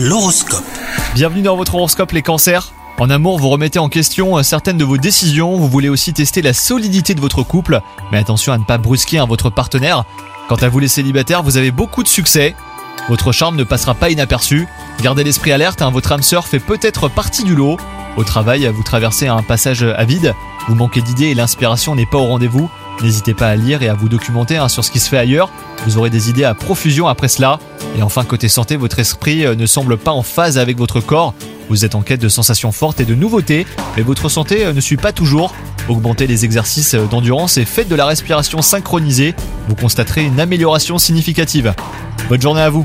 L'horoscope. Bienvenue dans votre horoscope les cancers. En amour, vous remettez en question certaines de vos décisions, vous voulez aussi tester la solidité de votre couple, mais attention à ne pas brusquer hein, votre partenaire. Quant à vous les célibataires, vous avez beaucoup de succès. Votre charme ne passera pas inaperçu. Gardez l'esprit alerte, hein, votre âme sœur fait peut-être partie du lot. Au travail, vous traversez un passage à vide, vous manquez d'idées et l'inspiration n'est pas au rendez-vous. N'hésitez pas à lire et à vous documenter hein, sur ce qui se fait ailleurs. Vous aurez des idées à profusion après cela. Et enfin, côté santé, votre esprit euh, ne semble pas en phase avec votre corps. Vous êtes en quête de sensations fortes et de nouveautés, mais votre santé euh, ne suit pas toujours. Augmentez les exercices euh, d'endurance et faites de la respiration synchronisée. Vous constaterez une amélioration significative. Bonne journée à vous